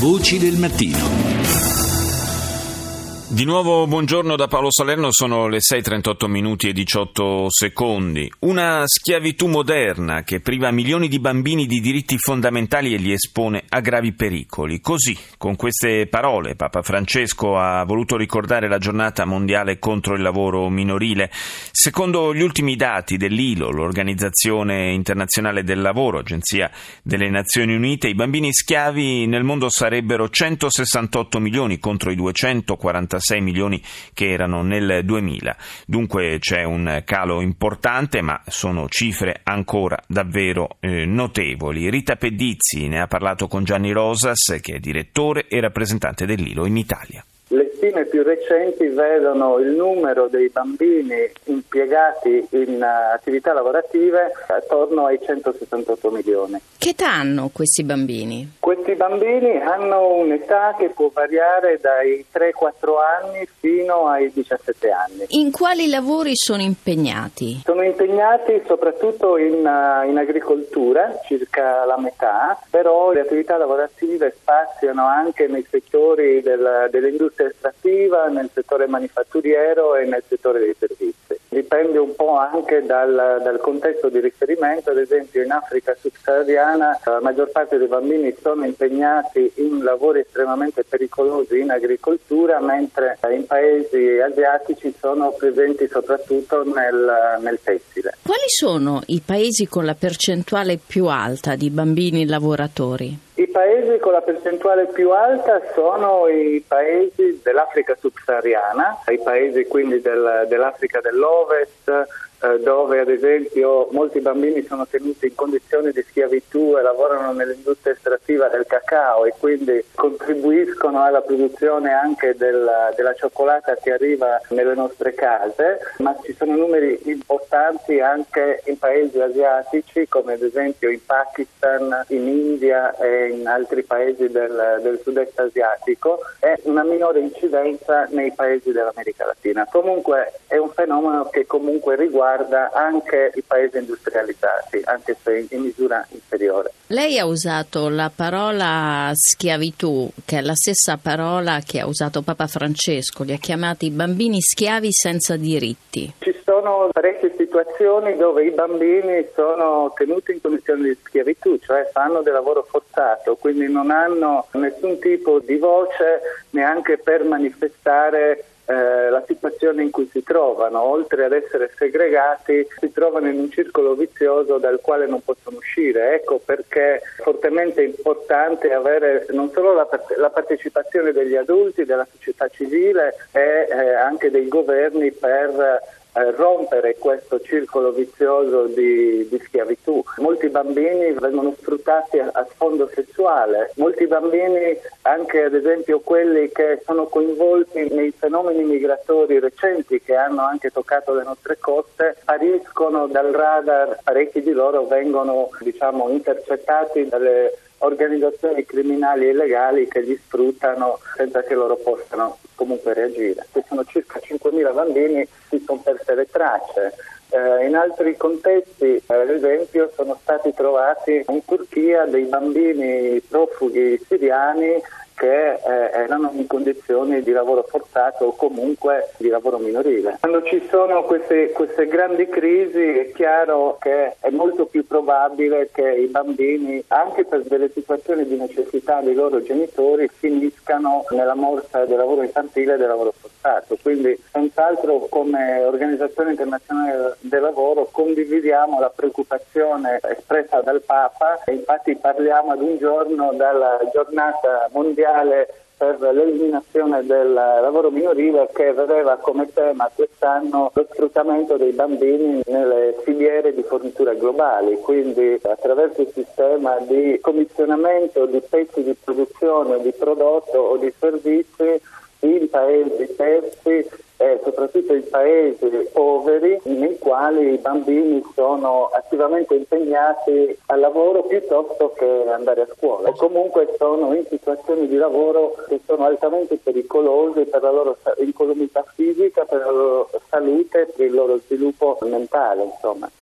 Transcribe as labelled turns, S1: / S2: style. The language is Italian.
S1: Voci del mattino.
S2: Di nuovo buongiorno da Paolo Salerno, sono le 6.38 minuti e 18 secondi. Una schiavitù moderna che priva milioni di bambini di diritti fondamentali e li espone a gravi pericoli. Così, con queste parole, Papa Francesco ha voluto ricordare la giornata mondiale contro il lavoro minorile. Secondo gli ultimi dati dell'ILO, l'Organizzazione Internazionale del Lavoro, agenzia delle Nazioni Unite, i bambini schiavi nel mondo sarebbero 168 milioni contro i 246 46 milioni che erano nel 2000. Dunque c'è un calo importante, ma sono cifre ancora davvero eh, notevoli. Rita Pedizzi ne ha parlato con Gianni Rosas, che è direttore e rappresentante dell'ILO in Italia.
S3: Le stime più recenti vedono il numero dei bambini impiegati in eh, attività lavorative attorno ai 168 milioni.
S4: Che età hanno questi bambini?
S3: Questi bambini hanno un'età che può variare dai 3-4 anni fino ai 17 anni.
S4: In quali lavori sono impegnati?
S3: Sono impegnati soprattutto in, uh, in agricoltura, circa la metà, però le attività lavorative spaziano anche nei settori del, dell'industria estrattiva, nel settore manifatturiero e nel settore dei servizi. Dipende un po' anche dal, dal contesto di riferimento, ad esempio in Africa subsahariana la maggior parte dei bambini sono impegnati in lavori estremamente pericolosi in agricoltura, mentre in paesi asiatici sono presenti soprattutto nel, nel tessile.
S4: Quali sono i paesi con la percentuale più alta di bambini lavoratori?
S3: I paesi con la percentuale più alta sono i paesi dell'Africa subsahariana, i paesi quindi del, dell'Africa dell'Ovest, eh, dove ad esempio molti bambini sono tenuti in condizioni di schiavitù e lavorano nell'industria estrattiva del cacao e quindi contribuiscono alla produzione anche della, della cioccolata che arriva nelle nostre case, ma ci sono numeri importanti anche in paesi asiatici come ad esempio in Pakistan, in India e in altri paesi del, del sud-est asiatico e una minore incidenza nei paesi dell'America Latina. Comunque è un fenomeno che comunque riguarda riguarda anche i paesi industrializzati, anche se in misura inferiore.
S4: Lei ha usato la parola schiavitù, che è la stessa parola che ha usato Papa Francesco, li ha chiamati bambini schiavi senza diritti.
S3: Ci sono parecchie situazioni dove i bambini sono tenuti in condizioni di schiavitù, cioè fanno del lavoro forzato, quindi non hanno nessun tipo di voce neanche per manifestare eh, la situazione in cui si trovano, oltre ad essere segregati, si trovano in un circolo vizioso dal quale non possono uscire. Ecco perché è fortemente importante avere non solo la, la partecipazione degli adulti, della società civile e eh, anche dei governi per eh, rompere questo circolo vizioso di, di, schiavitù. Molti bambini vengono sfruttati a, a, sfondo sessuale, molti bambini, anche ad esempio quelli che sono coinvolti nei fenomeni migratori recenti che hanno anche toccato le nostre coste, spariscono dal radar, parecchi di loro vengono diciamo, intercettati dalle organizzazioni criminali e illegali che li sfruttano senza che loro possano comunque reagire. Ci sono circa 5.000 bambini si sono perse le tracce. Eh, in altri contesti, ad esempio, sono stati trovati in Turchia dei bambini profughi siriani che eh, erano in condizioni di lavoro forzato o comunque di lavoro minorile. Quando ci sono queste, queste, grandi crisi è chiaro che è molto più probabile che i bambini, anche per delle situazioni di necessità dei loro genitori, finiscano nella morsa del lavoro infantile e del lavoro forzato. Quindi senz'altro come Organizzazione Internazionale del Lavoro condividiamo la preoccupazione espressa dal Papa. E infatti parliamo ad un giorno dalla giornata mondiale per l'eliminazione del lavoro minorile che vedeva come tema quest'anno lo sfruttamento dei bambini nelle filiere di fornitura globali, quindi attraverso il sistema di commissionamento di pezzi di produzione di prodotto o di servizi in paesi terzi e soprattutto in paesi poveri nei quali i bambini sono attivamente impegnati al lavoro piuttosto che andare a scuola o comunque sono in situazioni di lavoro che sono altamente pericolose per la loro incolumità fisica, per la loro salute, per il loro sviluppo mentale. Insomma.